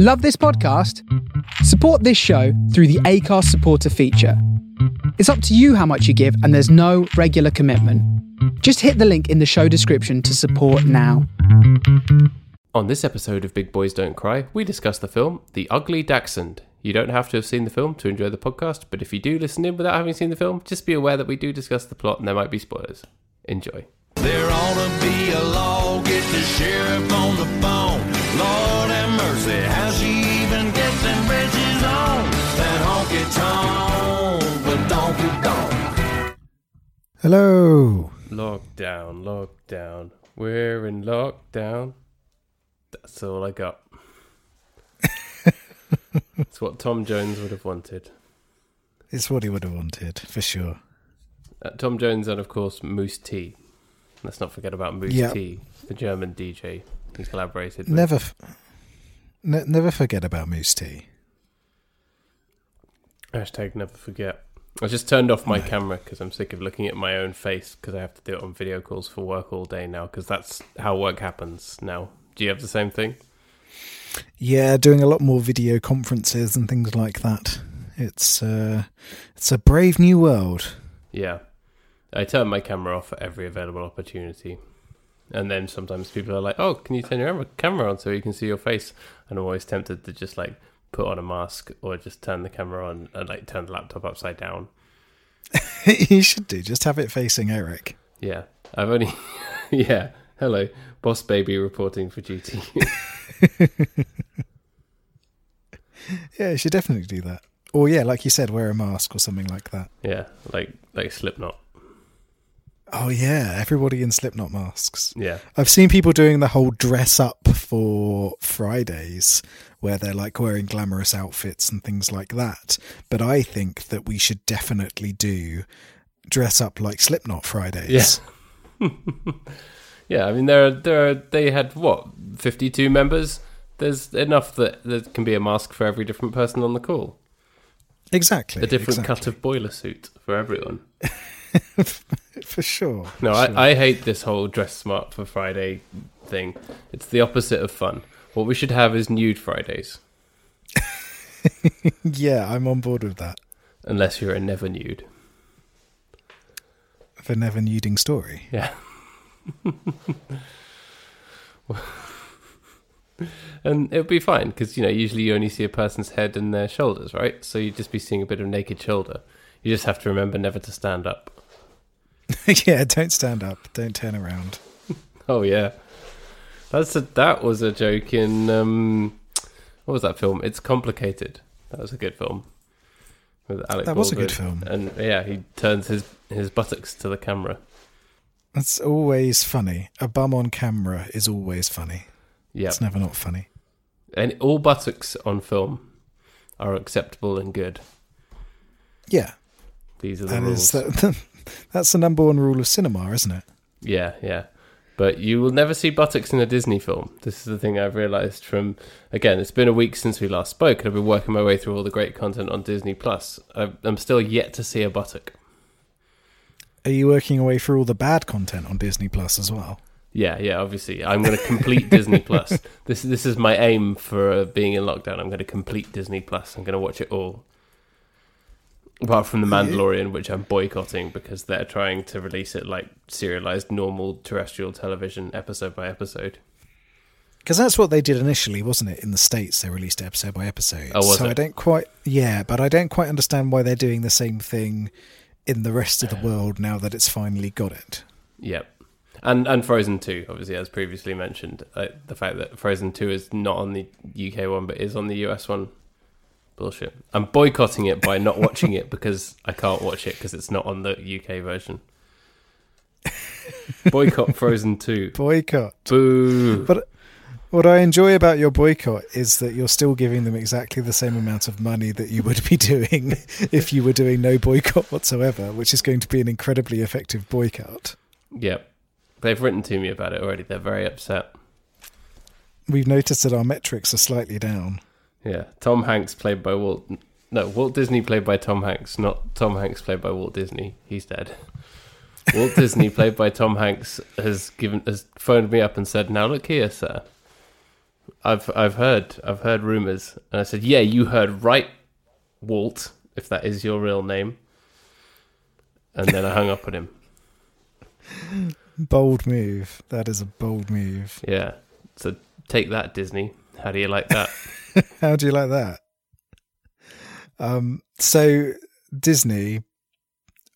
Love this podcast? Support this show through the Acast supporter feature. It's up to you how much you give, and there's no regular commitment. Just hit the link in the show description to support now. On this episode of Big Boys Don't Cry, we discuss the film The Ugly Dachshund. You don't have to have seen the film to enjoy the podcast, but if you do listen in without having seen the film, just be aware that we do discuss the plot and there might be spoilers. Enjoy. There ought to be a law, get the sheriff on the phone. Lord have mercy, how she even gets them bridges on? That honky tonk, but donkey donk. Hello. Lockdown, lockdown. We're in lockdown. That's all I got. It's what Tom Jones would have wanted. It's what he would have wanted, for sure. Uh, Tom Jones and, of course, Mousse T. Let's not forget about Mousse Yeah. T, the German DJ he collaborated with. Never, ne- never forget about Mousse T. Hashtag never forget. I just turned off my camera because I'm sick of looking at my own face because I have to do it on video calls for work all day now because that's how work happens now. Do you have the same thing? Yeah, doing a lot more video conferences and things like that. It's uh, it's a brave new world. Yeah. I turn my camera off at every available opportunity. And then sometimes people are like, oh, can you turn your camera- camera on so you can see your face? And I'm always tempted to just like put on a mask or just turn the camera on and like turn the laptop upside down. you should do. Just have it facing Eric. Yeah. I've only, yeah. Hello. Boss Baby reporting for duty. Yeah, you should definitely do that. Or yeah, like you said, wear a mask or something like that. yeah. Like, like Slipknot. Oh yeah, everybody in Slipknot masks. Yeah. I've seen people doing the whole dress up for Fridays where they're like wearing glamorous outfits and things like that. But I think that we should definitely do dress up like Slipknot Fridays. Yeah. Yeah, I mean there are there are they had what fifty two members. There's enough that there can be a mask for every different person on the call. Exactly. A different exactly. cut of boiler suit for everyone. for sure. No, for sure. I, I hate this whole dress smart for Friday thing. It's the opposite of fun. What we should have is nude Fridays, yeah, I'm on board with that. unless you're a never nude. The never nuding story. Yeah. and it'll be fine because you know usually you only see a person's head and their shoulders, right? So you'd just be seeing a bit of naked shoulder. You just have to remember never to stand up. yeah, don't stand up. Don't turn around. Oh yeah, that's a that was a joke in um, what was that film? It's complicated. That was a good film. With Alec That was a good film. And yeah, he turns his his buttocks to the camera. That's always funny. A bum on camera is always funny. Yeah, It's never not funny. and all buttocks on film are acceptable and good. Yeah, These are the that rules. is the, that's the number one rule of cinema, isn't it? Yeah, yeah. But you will never see buttocks in a Disney film. This is the thing I've realized from again, it's been a week since we last spoke, and I've been working my way through all the great content on Disney Plus. I'm still yet to see a buttock. Are you working away for all the bad content on Disney Plus as well? Yeah, yeah. Obviously, I'm going to complete Disney Plus. This this is my aim for uh, being in lockdown. I'm going to complete Disney Plus. I'm going to watch it all, apart from the Mandalorian, which I'm boycotting because they're trying to release it like serialized normal terrestrial television, episode by episode. Because that's what they did initially, wasn't it? In the states, they released it episode by episode. Oh, so it? I don't quite, yeah, but I don't quite understand why they're doing the same thing in the rest of the world now that it's finally got it. Yep. And and Frozen 2, obviously, as previously mentioned. Uh, the fact that Frozen 2 is not on the UK one, but is on the US one. Bullshit. I'm boycotting it by not watching it because I can't watch it because it's not on the UK version. Boycott Frozen 2. Boycott. Boo. But what I enjoy about your boycott is that you're still giving them exactly the same amount of money that you would be doing if you were doing no boycott whatsoever, which is going to be an incredibly effective boycott. Yep. They've written to me about it already. They're very upset. We've noticed that our metrics are slightly down. Yeah. Tom Hanks played by Walt. No, Walt Disney played by Tom Hanks, not Tom Hanks played by Walt Disney. He's dead. Walt Disney, played by Tom Hanks, has given has phoned me up and said, "Now look here, sir. I've I've heard I've heard rumors, and I said, "Yeah, you heard right, Walt, if that is your real name." And then I hung up on him. Bold move. That is a bold move. Yeah. So take that, Disney. How do you like that? How do you like that? Um, so Disney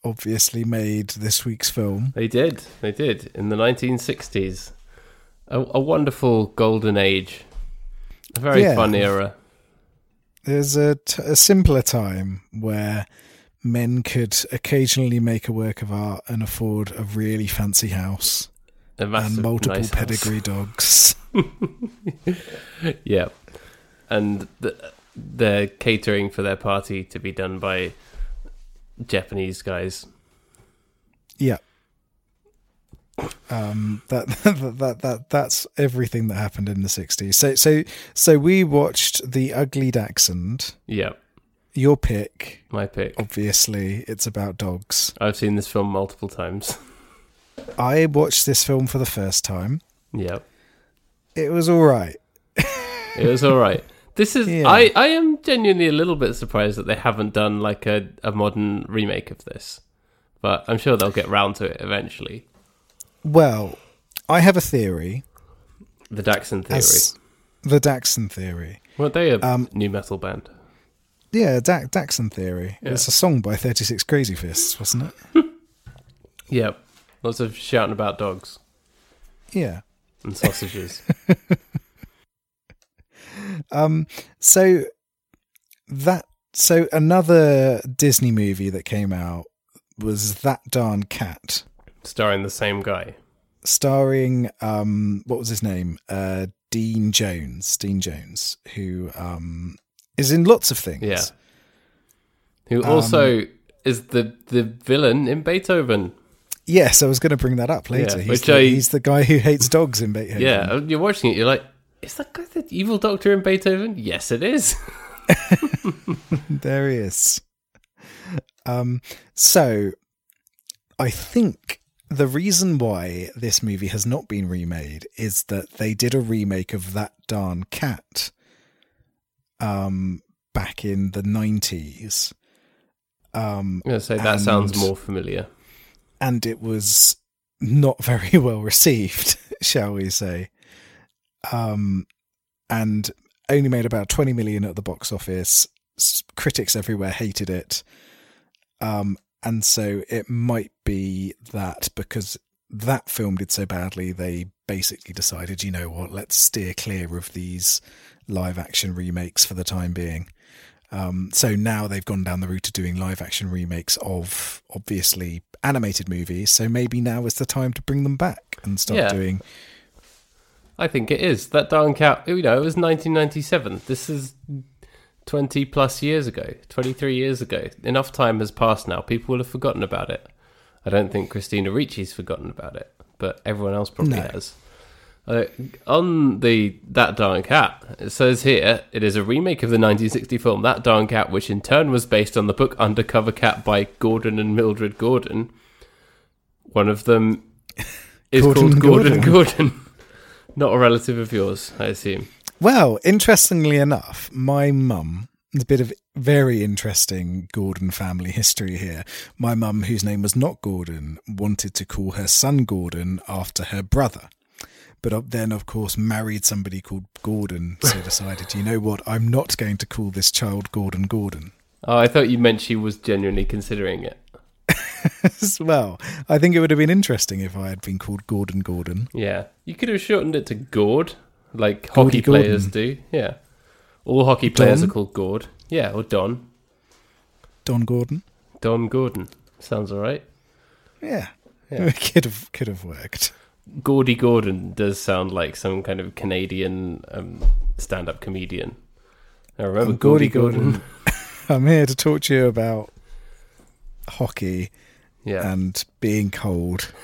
obviously made this week's film. they did. They did in the 1960s. A, a wonderful golden age. A very Yeah. fun era. There's a, t- a simpler time where men could occasionally make a work of art and afford a really fancy house and multiple nice house. pedigree dogs. Yeah, and th- they're catering for their party to be done by Japanese guys. Yeah. Um, that, that that that that's everything that happened in the '60s. So so so we watched the Ugly Dachshund. Yeah, Your pick, my pick. obviously, it's about dogs. I've seen this film multiple times. I watched this film for the first time. yeah, It was all right. it was all right. This is Yeah. I, I am genuinely a little bit surprised that they haven't done like a, a modern remake of this, but I'm sure they'll get round to it eventually. Well, I have a theory. The Daxon theory. As the Dachshund theory. Weren't they a Um, new metal band? Yeah, da- Dachshund theory. Yeah. It's a song by 36 Crazy Fists, wasn't it? Yeah, lots of shouting about dogs Yeah. and sausages. Um, so that so another Disney movie that came out was That Darn Cat, starring the same guy. starring um what was his name? Uh Dean Jones. Dean Jones, who um is in lots of things. Yeah. Who Um, also is the the villain in Beethoven. Yes, I was going to bring that up later. Yeah, he's, the, I- he's the guy who hates dogs in Beethoven. Yeah, you're watching it. You're like, is that guy the evil doctor in Beethoven? Yes, it is. there he is. Um, so I think the reason why this movie has not been remade is that they did a remake of that darn cat um back in the 90s um I'm gonna say that sounds more familiar. and it was not very well received shall we say um and only made about 20 million at the box office critics everywhere hated it um and so it might be that because that film did so badly they basically decided you know what let's steer clear of these live action remakes for the time being um, so now they've gone down the route of doing live action remakes of obviously animated movies. So maybe now is the time to bring them back and start Yeah. doing. I think it is. That darn cat, you know, it was 1997. This is 20 plus years ago, 23 years ago. Enough time has passed now. People will have forgotten about it. I don't think Christina Ricci's forgotten about it, but everyone else probably No. has. Uh, on the That Darn Cat, it says here it is a remake of the 1960 film That Darn Cat, which in turn was based on the book Undercover Cat by Gordon and Mildred Gordon. One of them is Gordon called Gordon Gordon. Gordon. Not a relative of yours, I assume. Well, interestingly enough, my mum. There's a bit of very interesting Gordon family history here. My mum, whose name was not Gordon, wanted to call her son Gordon after her brother. But uh, then, of course, married somebody called Gordon, so decided, you know what, I'm not going to call this child Gordon Gordon. Oh, I thought you meant she was genuinely considering it. as well. I think it would have been interesting if I had been called Gordon Gordon. Yeah. You could have shortened it to Gord, like Gordy hockey players Gordon. do. Yeah. All hockey players Don? are called Gord. Yeah, or Don. Don Gordon. Don Gordon. Sounds all right. Yeah. Yeah. could have could have worked. Gordy Gordon does sound like some kind of Canadian um, stand-up comedian. I remember I'm Gordy Gordy Gordon. Gordon. I'm here to talk to you about hockey yeah, and being cold.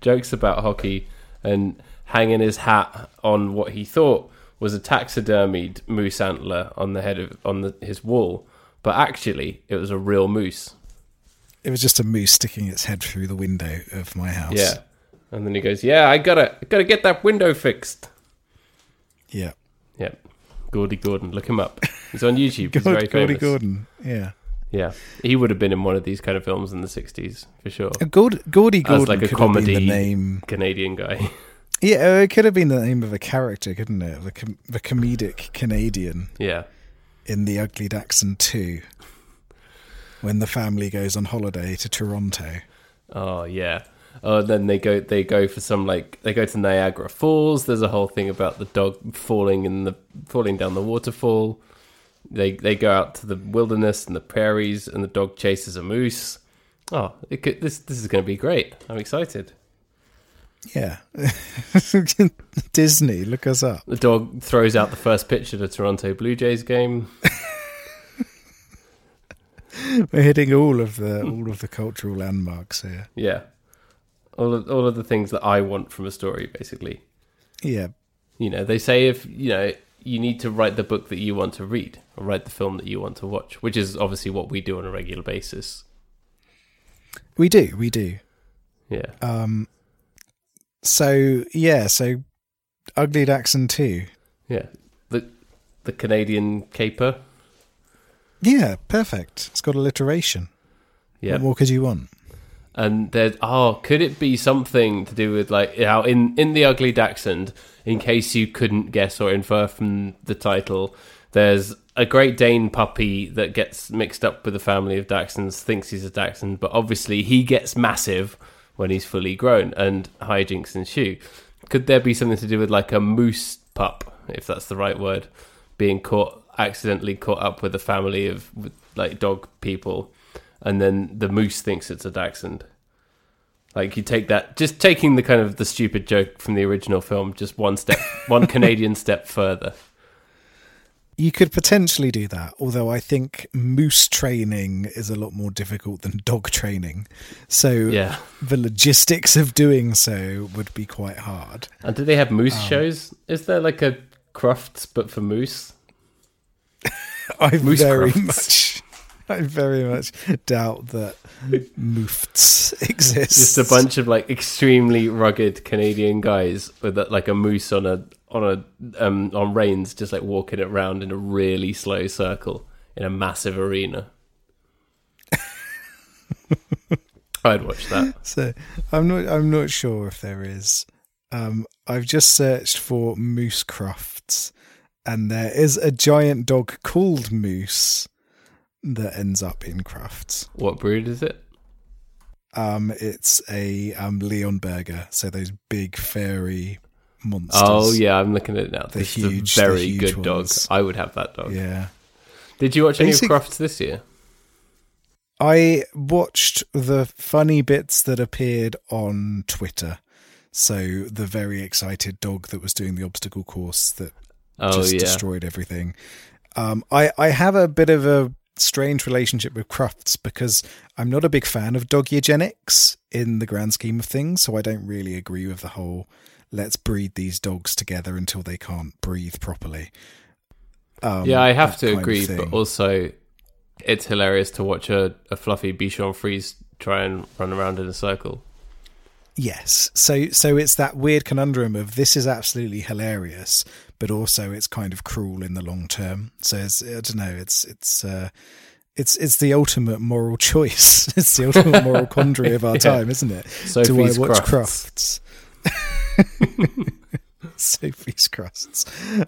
jokes about hockey and hanging his hat on what he thought was a taxidermied moose antler on the head of on the, his wall, but actually it was a real moose. It was just a moose sticking its head through the window of my house. Yeah, and then he goes, "Yeah, I gotta, gotta get that window fixed." Yeah. Yep. Gordy Gordon. Look him up. He's on YouTube. He's very Gordy. Gordon. Yeah. Yeah. He would have been in one of these kind of films in the 60s, for sure. Uh, Gord- Gordy As Gordon like a could have been comedy- the name. Canadian guy. Yeah, uh, it could have been the name of a character, couldn't it? The, com- the comedic Canadian yeah. in The Ugly Dachshund 2 when the family goes on holiday to Toronto. Oh yeah. Oh, then they go. They go for some like they go to Niagara Falls. There's a whole thing about the dog falling in the falling down the waterfall. They they go out to the wilderness and the prairies, and the dog chases a moose. Oh, it could, this this is going to be great. I'm excited. Yeah. Disney, look us up. The dog throws out the first pitch at a Toronto Blue Jays game. We're hitting all of the all of the cultural landmarks here. Yeah, all of all of the things that I want from a story, basically. Yeah. You know, they say if you know you need to write the book that you want to read, or write the film that you want to watch, which is obviously what we do on a regular basis. We do, we do. Yeah, Um so yeah, so Ugly Dachshund 2. yeah. The the Canadian caper. Yeah, perfect. It's got alliteration. Yeah, What more could you want? And there. Oh, could it be something to do with like how in in the Ugly Dachshund? In case you couldn't guess or infer from the title, there's a Great Dane puppy that gets mixed up with a family of Dachshunds, thinks he's a Dachshund, but obviously he gets massive when he's fully grown, and hijinks ensue. Could there be something to do with like a moose pup, if that's the right word, being caught accidentally caught up with a family of like dog people, and then the moose thinks it's a Dachshund? Like you take that, just taking the kind of the stupid joke from the original film, just one step, one Canadian step further. You could potentially do that, although I think moose training is a lot more difficult than dog training. So Yeah. the logistics of doing so would be quite hard. And do they have moose Um, shows? Is there like a Crufts but for moose? I Moose very Crufts. much I very much doubt that moofts exist. Just a bunch of like extremely rugged Canadian guys with a, like a moose on a on a um on reins, just like walking it around in a really slow circle in a massive arena. I'd watch that. So I'm not I'm not sure if there is. Um, I've just searched for moose Crufts, and there is a giant dog called Moose that ends up in Crufts. What breed is it? Um, it's a um, Leonberger, so those big fairy monsters. Oh yeah, I'm looking at it now. The This huge- is a the very huge good dog. I would have that dog. yeah. Did you watch any Basic- of Crufts this year? I watched the funny bits that appeared on Twitter. So the very excited dog that was doing the obstacle course that Oh just yeah, destroyed everything. Um, I I have a bit of a strange relationship with Crufts because I'm not a big fan of dog eugenics in the grand scheme of things. So I don't really agree with the whole let's breed these dogs together until they can't breathe properly. Um, yeah. I have to agree, but also it's hilarious to watch a, a fluffy Bichon Frise try and run around in a circle. Yes. So so it's that weird conundrum of this is absolutely hilarious, but also it's kind of cruel in the long term. So it's, I don't know. It's it's uh, it's it's the ultimate moral choice. It's the ultimate moral quandary of our Yeah. time, isn't it? Sophie's Do I watch Crufts. Crafts? Sophie's crusts.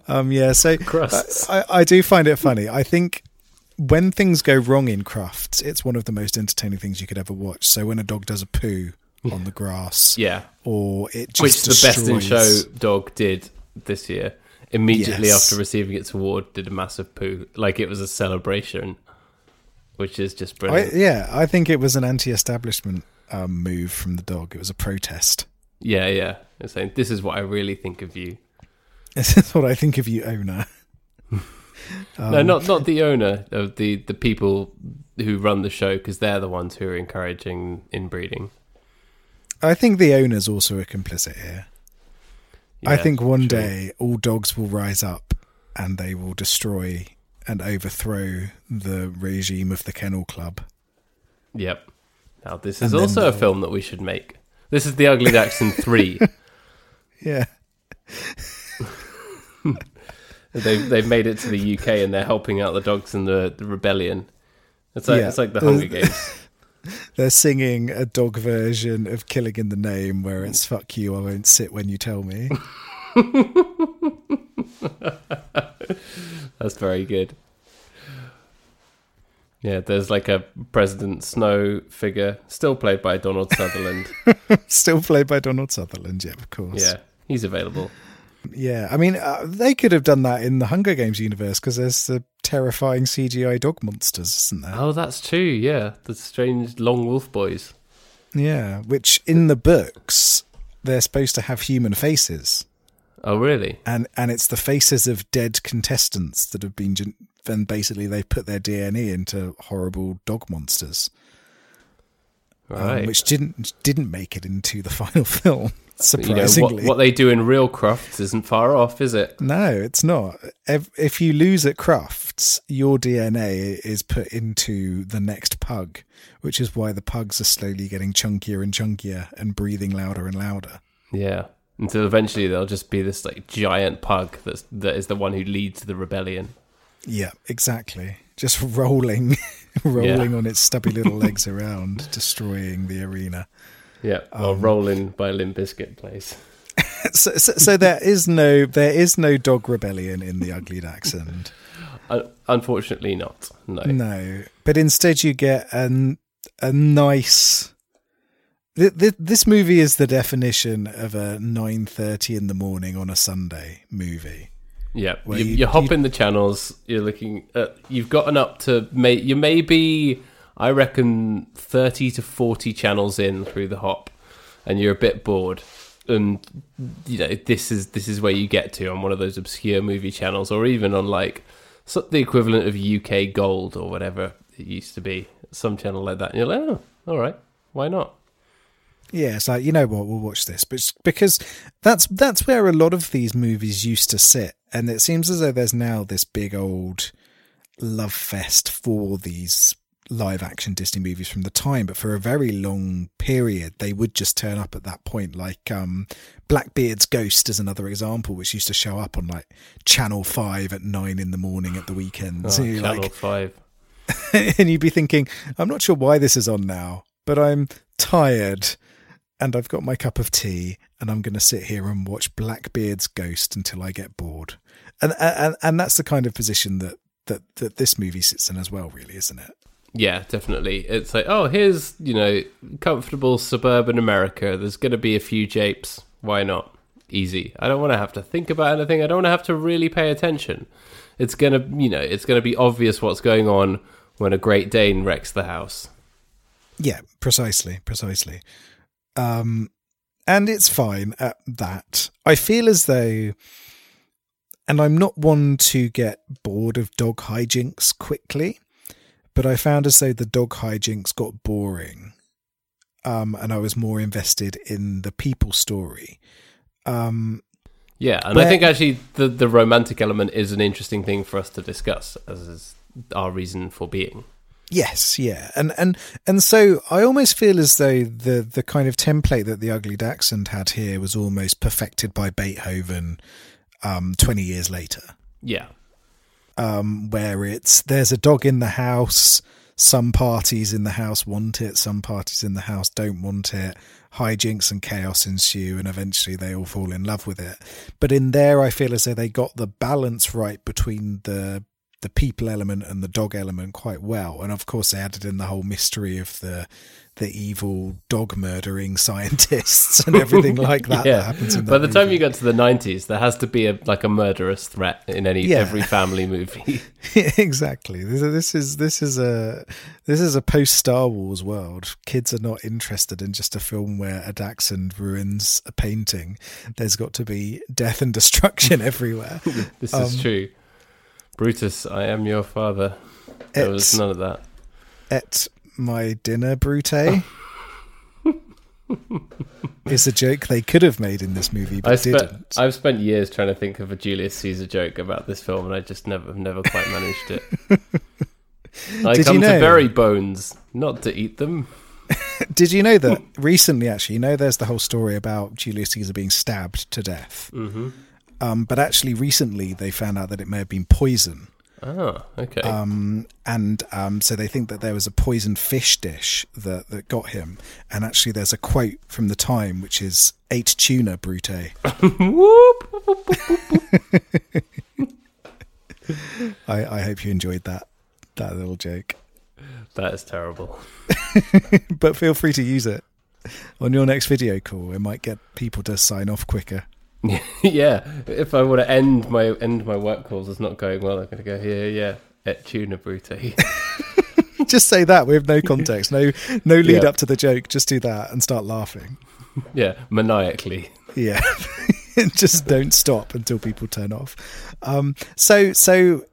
Um, yeah. So Crusts. I, I do find it funny. I think when things go wrong in Crufts, it's one of the most entertaining things you could ever watch. So when a dog does a poo on the grass, Yeah, or it just which the best in show dog did this year. Immediately Yes. after receiving its award, did a massive poo, like it was a celebration, which is just I, brilliant. yeah, I think it was an anti-establishment um, move from the dog. It was a protest. yeah, yeah. It's saying this is what I really think of you. This is what I think of you, owner. Um, no, not not the owner of the the people who run the show because they're the ones who are encouraging inbreeding. I think the owners also are complicit here. I think one true. day all dogs will rise up and they will destroy and overthrow the regime of the Kennel Club. Yep. Now this is And also a film that we should make. This is the Ugly Dachshund three. Yeah. they've they've made it to the UK and they're helping out the dogs in the, the rebellion. It's like Yeah. it's like the Hunger Games. They're singing a dog version of Killing in the Name where it's fuck you, I won't sit when you tell me. That's very good. Yeah, there's like a President Snow figure, still played by Donald Sutherland. Still played by Donald Sutherland, yeah, of course. yeah, he's available. Yeah, I mean, uh, they could have done that in the Hunger Games universe because there's the terrifying CGI dog monsters, isn't there? Oh, that's true. Yeah, the strange long wolf boys. Yeah, which in the books they're supposed to have human faces, Oh, really? and and it's the faces of dead contestants that have been. Then basically they put their DNA into horrible dog monsters, um, Right. which didn't didn't make it into the final film. You know Surprisingly, what, what they do in real Crufts isn't far off, is it? No, it's not. If, if you lose at Crufts, your DNA is put into the next pug, which is why the pugs are slowly getting chunkier and chunkier and breathing louder and louder. Yeah. Until eventually they'll just be this like giant pug that's that is the one who leads the rebellion. Yeah, exactly. Just rolling, rolling on its stubby little legs around, destroying the arena. Yeah, or Um, rolling by Limp Bizkit plays. So, so, so there is no there is no dog rebellion in the Ugly Dachshund. Un- unfortunately, not. No. No, but instead you get an a nice. Th- th- this movie is the definition of a nine thirty in the morning on a Sunday movie. Yeah, you, you- you hop you- in the channels. You're looking. At, you've gotten up to may. You may be, I reckon, thirty to forty channels in through the hop, and you're a bit bored. And you know this is this is where you get to on one of those obscure movie channels, or even on like the equivalent of UK Gold or whatever it used to be, some channel like that. And you're like, oh, all right, why not? Yeah, it's like you know what, we'll watch this, but because that's that's where a lot of these movies used to sit, and it seems as though there's now this big old love fest for these live action Disney movies from the time. But for a very long period, they would just turn up at that point, like um, Blackbeard's Ghost is another example, which used to show up on like Channel Five at nine in the morning at the weekends. Oh, Channel like, Five. and you'd be thinking, I'm not sure why this is on now, but I'm tired and I've got my cup of tea and I'm going to sit here and watch Blackbeard's Ghost until I get bored. And and and that's the kind of position that that that this movie sits in as well, really, isn't it? Yeah, definitely. It's like, oh, here's, you know, comfortable suburban America. There's going to be a few japes. Why not? Easy. I don't want to have to think about anything. I don't want to have to really pay attention. It's going to, you know, it's going to be obvious what's going on when a Great Dane wrecks the house. Yeah, precisely, precisely. Um, and it's fine at that. I feel as though, and I'm not one to get bored of dog hijinks quickly, but I found as though the dog hijinks got boring, um, and I was more invested in the people story. Um, Yeah, and Where- I think actually the, the romantic element is an interesting thing for us to discuss as is our reason for being. Yes, yeah, and and and so I almost feel as though the the kind of template that the Ugly Dachshund had here was almost perfected by Beethoven, um, twenty years later, Yeah. Um, where it's there's a dog in the house. Some parties in the house want it, some parties in the house don't want it. Hijinks and chaos ensue, and eventually they all fall in love with it. But in there, I feel as though they got the balance right between the the people element and the dog element quite well. And of course, they added in the whole mystery of the the evil dog murdering scientists and everything like that. that happens in that By the time you get to the nineties, there has to be a like a murderous threat in any Yeah. every family movie. exactly. This, this is this is a this is a post Star Wars world. Kids are not interested in just a film where a dachshund ruins a painting. There's got to be death and destruction everywhere. This Um, is true. Brutus, I am your father. There was none of that. at my dinner, Brute. is a joke they could have made in this movie, but I spent didn't. I've spent years trying to think of a Julius Caesar joke about this film, and I just never never quite managed it. I Did you come know- to bury bones, not to eat them. Did you know that recently? Actually, you know, there's the whole story about Julius Caesar being stabbed to death. hmm Um, but actually, recently they found out that it may have been poison. Oh, okay. Um, and um, so they think that there was a poisoned fish dish that, that got him. And actually, there's a quote from the time which is "Eight tuna, Brute." I, I hope you enjoyed that that little joke. that is terrible. But feel free to use it on your next video call. It might get people to sign off quicker. yeah, if I want to end my end my work calls as not going well, I'm going to go here. Yeah, et tuna brute. Just say that We have no context, no no lead Yeah. up to the joke. Just do that and start laughing. yeah, maniacally. Yeah. Just don't stop until people turn off. Um, so, so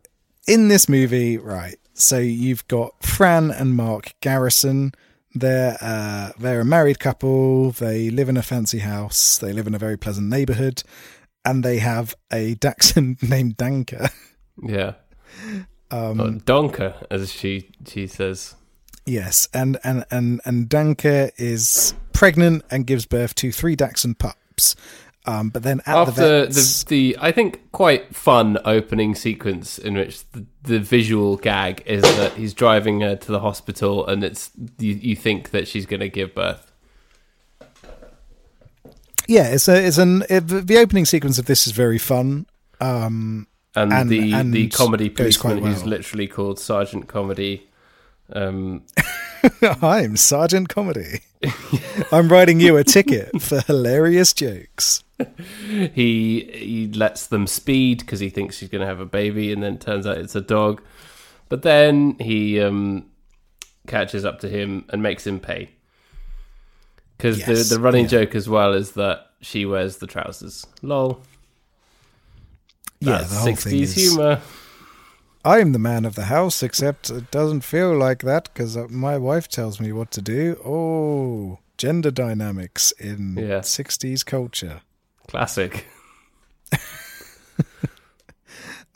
in this movie, right? So you've got Fran and Mark Garrison. They're uh, they're a married couple. They live in a fancy house. They live in a very pleasant neighborhood, and they have a Dachshund named Danke. Yeah. Um, Donker, as she she says. Yes, and and and and Danke is pregnant and gives birth to three Dachshund pups. Um, but then at After the vets, the, the I think quite fun opening sequence in which the, the visual gag is that he's driving her to the hospital and it's you, you think that she's going to give birth. yeah, it's a it's an it, the opening sequence of this is very fun. Um, And, And- the and the comedy policeman who's well. literally called Sergeant Comedy. Um, I'm Sergeant Comedy. I'm writing you a ticket for hilarious jokes. he he lets them speed because he thinks she's going to have a baby, and then turns out it's a dog. But then he um, catches up to him and makes him pay. Because Yes, the the running yeah. joke as well is that she wears the trousers. Lol. Yeah, That's the whole thing sixties is. humor. I'm the man of the house, except it doesn't feel like that because my wife tells me what to do. Oh, gender dynamics in Yeah. 60s culture. Classic.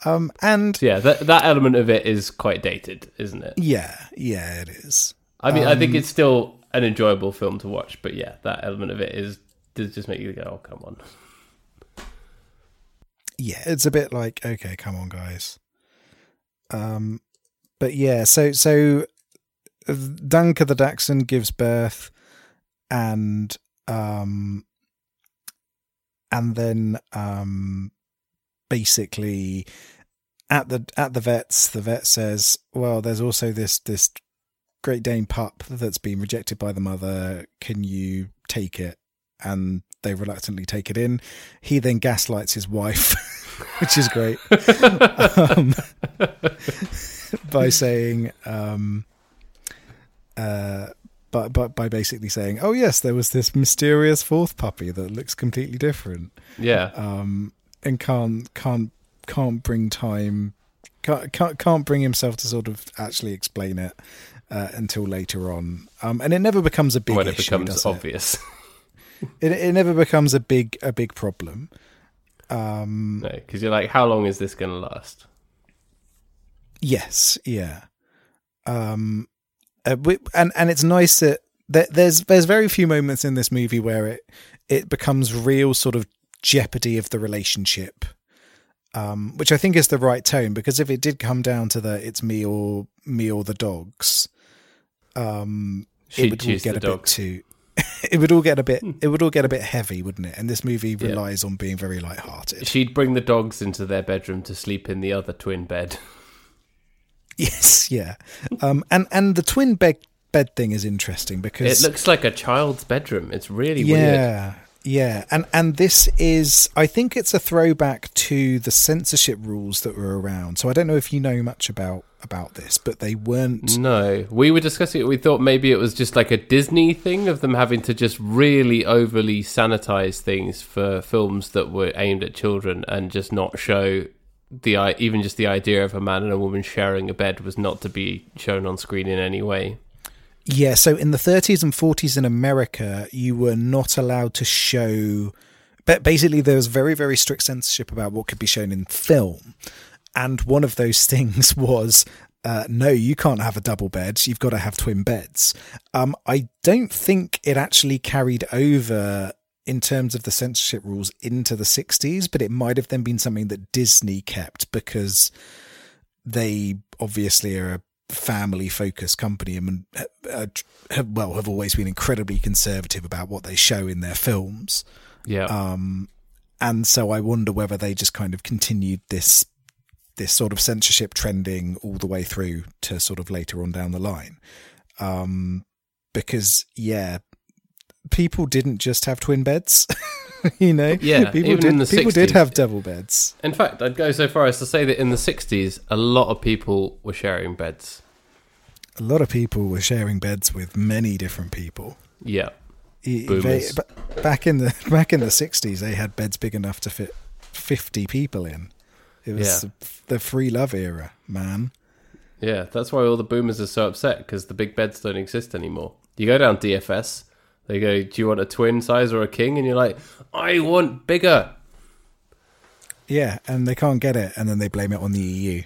Um, and yeah, that that element of it is quite dated, isn't it? yeah, yeah, it is. I mean, I Um, think it's still an enjoyable film to watch, but yeah, that element of it is does just make you go, "Oh, come on." yeah, it's a bit like okay, come on, guys. Um, but yeah, so so Danke the Dachshund gives birth, and um, and then um, basically at the at the vets, the vet says, "Well, there's also this this Great Dane pup that's been rejected by the mother. Can you take it?" And they reluctantly take it in. He then gaslights his wife, which is great, um, by saying, um, uh, but but by basically saying, "Oh yes, there was this mysterious fourth puppy that looks completely different." Yeah, um, and can't can't can't bring time can't can't, can't bring himself to sort of actually explain it uh, until later on. Um, and it never becomes a big when it issue, becomes does it? obvious. It, it never becomes a big a big problem. Um, no, because you're like, how long is this going to last? Yes, yeah. Um, uh, wi- and and it's nice that there, there's there's very few moments in this movie where it it becomes real sort of jeopardy of the relationship, um, which I think is the right tone because if it did come down to the it's me or me or the dogs, um, She'd it would get a dog. bit too. it would all get a bit. It would all get a bit heavy, wouldn't it? And this movie relies on being very light-hearted. She'd bring the dogs into their bedroom to sleep in the other twin bed. Yes, yeah. Um, and and the twin bed bed thing is interesting because It looks like a child's bedroom. It's really weird. yeah, yeah. And and this is, I think, it's a throwback to the censorship rules that were around. So I don't know if you know much about about this, but they weren't. No, we were discussing it. We thought maybe it was just like a Disney thing of them having to just really overly sanitize things for films that were aimed at children and just not show the even just the idea of a man and a woman sharing a bed was not to be shown on screen in any way. Yeah. So in the 30s and 40s in America, you were not allowed to show. But basically, there was very very strict censorship about what could be shown in film, and one of those things was. Uh, no, you can't have a double bed. You've got to have twin beds. Um, I don't think it actually carried over in terms of the censorship rules into the 60s, but it might have then been something that Disney kept because they obviously are a family focused company and uh, uh, have, well have always been incredibly conservative about what they show in their films. Yeah. Um, and so I wonder whether they just kind of continued this this sort of censorship trending all the way through to sort of later on down the line. Um, because yeah, people didn't just have twin beds. you know, Yeah, people even did. in the people did have double beds. In fact, I'd go so far as to say that in the 60s, a lot of people were sharing beds. A lot of people were sharing beds with many different people. Yeah. They, back in the back in the sixties, they had beds big enough to fit fifty people in. It was Yeah. the free love era, man. Yeah, that's why all the boomers are so upset because the big beds don't exist anymore. You go down DFS, they go, Do you want a twin size or a king? And you're like, I want bigger. Yeah, and they can't get it, and then they blame it on the EU.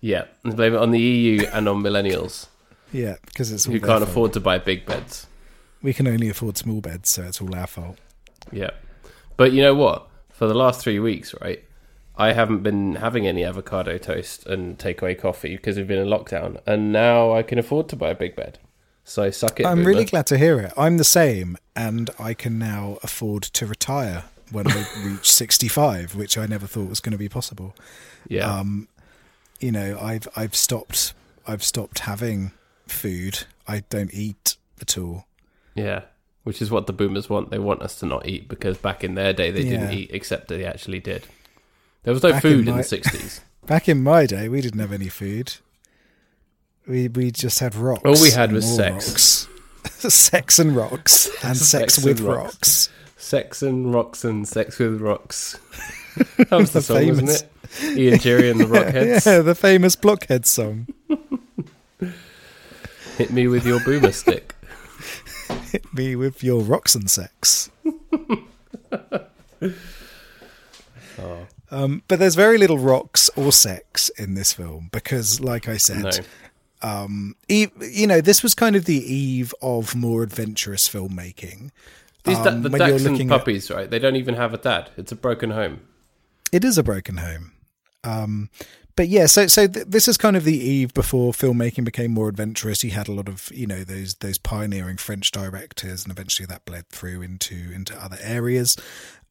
Yeah, and blame it on the EU and on millennials Yeah, because it's who can't fault. afford to buy big beds. We can only afford small beds, so it's all our fault. Yeah. But you know what? For the last three weeks, right, I haven't been having any avocado toast and takeaway coffee because we've been in lockdown. And now I can afford to buy a big bed. So suck it. I'm boomer. really glad to hear it. I'm the same, and I can now afford to retire when I reach 65, which I never thought was going to be possible. Yeah. um, you know, I've I've stopped I've stopped having food. I don't eat at all. Yeah, which is what the boomers want. They want us to not eat because back in their day they didn't eat, except they actually did. There was no Back food in, my- the sixties. Back in my day, we didn't have any food. We we just had rocks. All we had was sex. rocks. sex and rocks, and sex, Sex with and rocks. rocks. sex and rocks and sex with rocks. that was the The song, famous- wasn't it? Ian Dury and the Rockheads. Yeah, the famous Blockhead song. Hit me with your boomer stick. Hit me with your rocks and sex. Um, but there's very little rocks or sex in this film because, like I said, no! um, e- you know, this was kind of the eve of more adventurous filmmaking. These da- um, the when you're Dachshund looking at- puppies, right? They don't even have a dad. It's a broken home. It is a broken home. Um, but yeah, so so th- this is kind of the eve before filmmaking became more adventurous. You had a lot of you know those those pioneering French directors, and eventually that bled through into into other areas.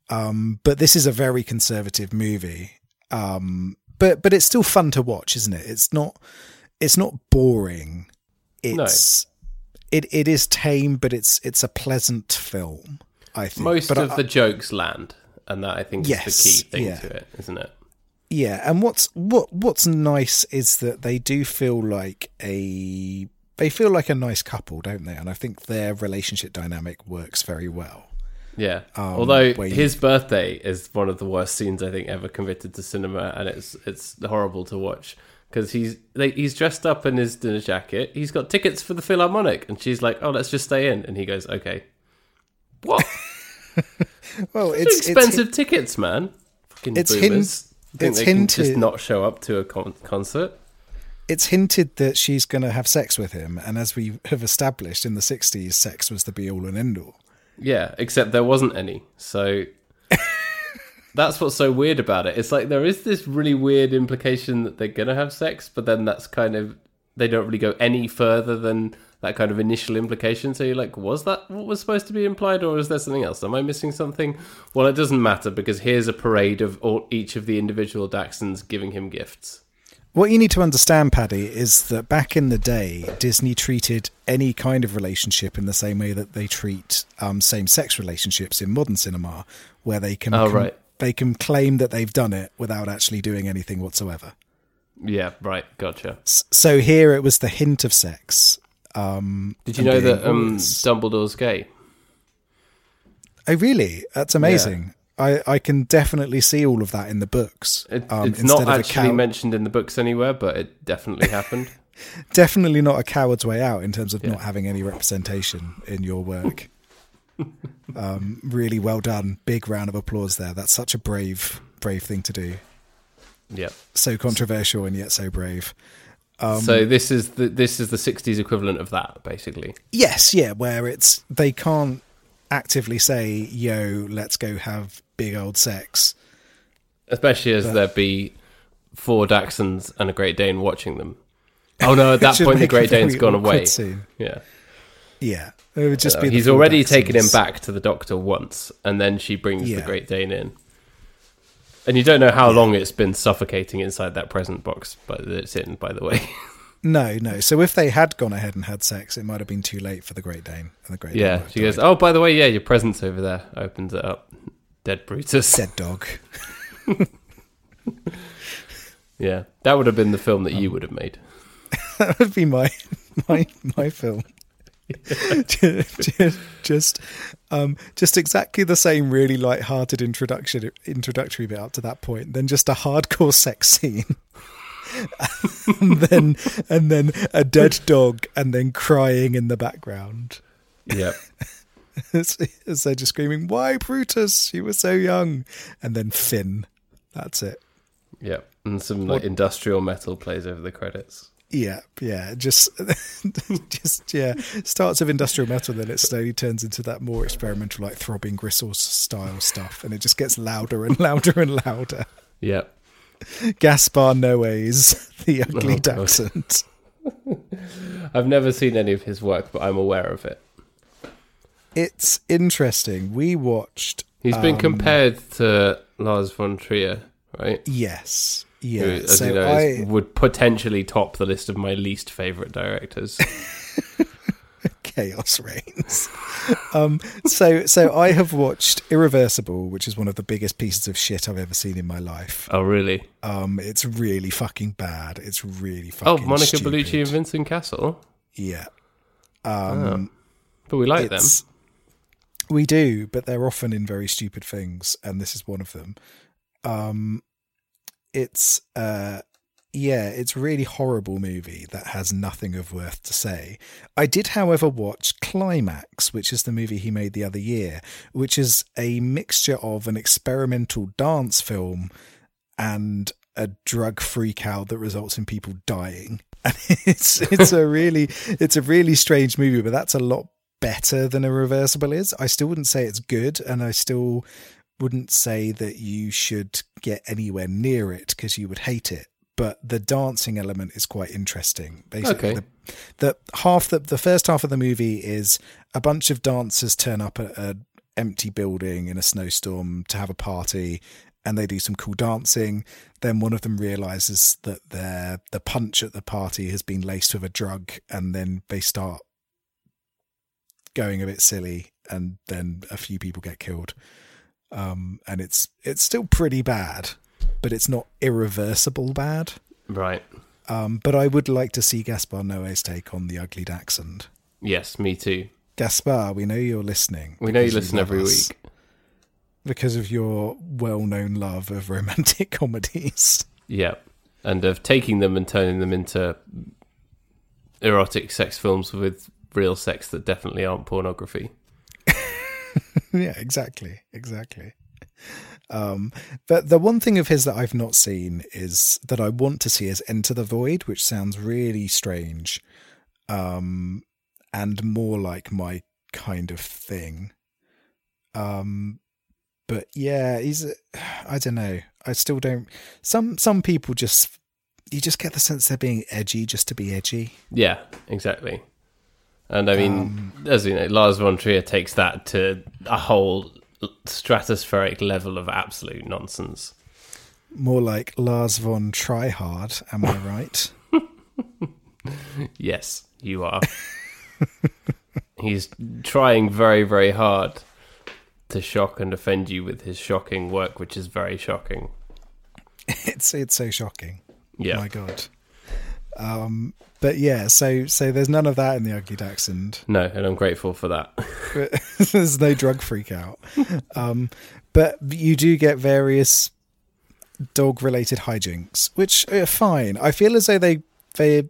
Um, but this is a very conservative movie. Um, but but it's still fun to watch, isn't it? It's not it's not boring. It's it it is tame, but it's it's a pleasant film. I think Most but of I- the jokes land, and that I think is the key thing yeah. to it, isn't it? Yeah, and what's what what's nice is that they do feel like a they feel like a nice couple, don't they? And I think their relationship dynamic works very well. Yeah. Um, Although where you- his birthday is one of the worst scenes I think ever committed to cinema, and it's it's horrible to watch because he's they, he's dressed up in his dinner jacket. He's got tickets for the Philharmonic, and she's like, "Oh, let's just stay in," and he goes, "Okay." What? Well, It's it's expensive tickets, man. Fucking it's boomers. hin- it's can just hinted- not show up to a con- concert. It's, it's hinted that she's going to have sex with him, and as we have established in the '60s, sex was the be all and end all. Yeah, except there wasn't any. So that's what's so weird about it. It's like there is this really weird implication that they're gonna have sex, but then that's kind of they don't really go any further than that kind of initial implication. So you're like, was that what was supposed to be implied, or is there something else? Am I missing something? Well, it doesn't matter because here's a parade of all, each of the individual Daxons giving him gifts. What you need to understand, Paddy, is that back in the day, Disney treated any kind of relationship in the same way that they treat um, same-sex relationships in modern cinema, where they can Oh, right. they can claim that they've done it without actually doing anything whatsoever. Yeah, right, gotcha. S- So here it was the hint of sex. Um, Did you know that um, Dumbledore's gay? Oh, really? That's amazing. I, I can definitely see all of that in the books. It, Um, it's not instead of a actually cow- mentioned in the books anywhere, but it definitely happened. Definitely not a coward's way out in terms of Yeah. not having any representation in your work. um, really well done. Big round of applause there. That's such a brave, brave thing to do. Yep. So controversial and yet so brave. Um, so this is the this is the '60s equivalent of that, basically. Yes, yeah, where it's they can't actively say, "Yo, let's go have big old sex." Especially as But- there be four Dachshunds and a Great Dane watching them. Oh no! At that point, the Great Dane's gone away. scene. Yeah, Yeah, it would just Uh, be. he's already Dachshunds. taken him back to the Doctor once, and then she brings the Great Dane in. And you don't know how long it's been suffocating inside that present box, but it's in, by the way. No, no. So if they had gone ahead and had sex, it might have been too late for the Great Dane. And the Great yeah, have she goes, "Oh, by the way, yeah, your present's over there." Opens it up. Dead Brutus. dead dog. Yeah, that would have been the film that Um, you would have made. that would be my my my film. just, just, um, just exactly the same really light-hearted introduction introductory bit up to that point. Then just a hardcore sex scene, and then and then a dead dog, and then crying in the background Yeah, as, they're just screaming, "Why Brutus? He was so young!" And then Finn. That's it. yeah, and some like industrial metal plays over the credits. Yeah, yeah, just, just yeah. Starts with industrial metal, then it slowly turns into that more experimental, like throbbing gristles style stuff, and it just gets louder and louder and louder. Yeah, Gaspar Noé's The oh, Ugly Oh, Dachshund. I've never seen any of his work, but I'm aware of it. It's interesting. We watched. He's been um, compared to Lars von Trier, right? Yes, Who, yeah. as So you know, I is- would potentially top the list of my least favorite directors. chaos reigns. um, so so I have watched Irreversible, which is one of the biggest pieces of shit I've ever seen in my life. oh, really? Um, it's really fucking bad. It's really fucking. Oh. Monica stupid. Bellucci and Vincent Cassel. Yeah. Um, But we like them. We do, but they're often in very stupid things, and this is one of them. Um, it's uh, yeah, it's really horrible movie that has nothing of worth to say. I did, however, watch Climax, which is the movie he made the other year, which is a mixture of an experimental dance film and a drug freak out that results in people dying. And it's it's a really it's a really strange movie, but that's a lot better than Irreversible is. I still wouldn't say it's good, and I still wouldn't say that you should get anywhere near it because you would hate it. But the dancing element is quite interesting. Basically, Okay. the, the half the the first half of the movie is a bunch of dancers turn up at an empty building in a snowstorm to have a party and they do some cool dancing then one of them realizes that their the punch at the party has been laced with a drug and then they start going a bit silly and then a few people get killed um and it's it's still pretty bad but it's not irreversible bad Right. um but i would like to see gaspar noé's take on the ugly dachshund Yes, me too. gaspar we know you're listening We know you listen love every us week. because of your well-known love of romantic comedies Yeah. And of taking them and turning them into erotic sex films with real sex that definitely aren't pornography. yeah, exactly, exactly. Um, but the one thing of his that I've not seen is that I want to see is Enter the Void, which sounds really strange, um, and more like my kind of thing. Um, but yeah, he's I don't know. I still don't. Some some people just you just get the sense they're being edgy just to be edgy. Yeah, exactly. And I mean, Um, as you know, Lars von Trier takes that to a whole stratospheric level of absolute nonsense. More like Lars von Tryhard, am I right? Yes, you are. He's trying very, very hard to shock and offend you with his shocking work, which is very shocking. it's it's so shocking. Yeah. My God. Um, but yeah, so so there's none of that in the Ugly Dachshund. No, and I'm grateful for that. there's no drug freak out. Um, but you do get various dog related hijinks, which are fine. I feel as though they they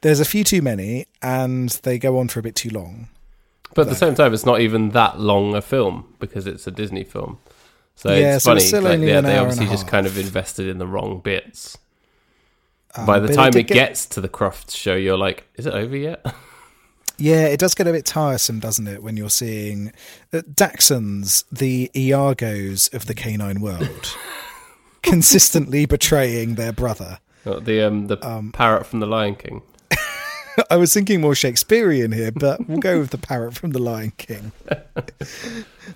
there's a few too many and they go on for a bit too long. But at the same time, it's not even that long a film because it's a Disney film. So Yeah, it's so funny. it's like, only they, an they hour and obviously just half. kind of invested in the wrong bits. Um, By the time did it get- gets to the Crufts show, you're like, is it over yet? Yeah, it does get a bit tiresome, doesn't it, when you're seeing uh, Dachshunds, the Iagos of the canine world, consistently betraying their brother. Not the um the parrot from the Lion King. I was thinking more Shakespearean here, but we'll go with the parrot from the Lion King.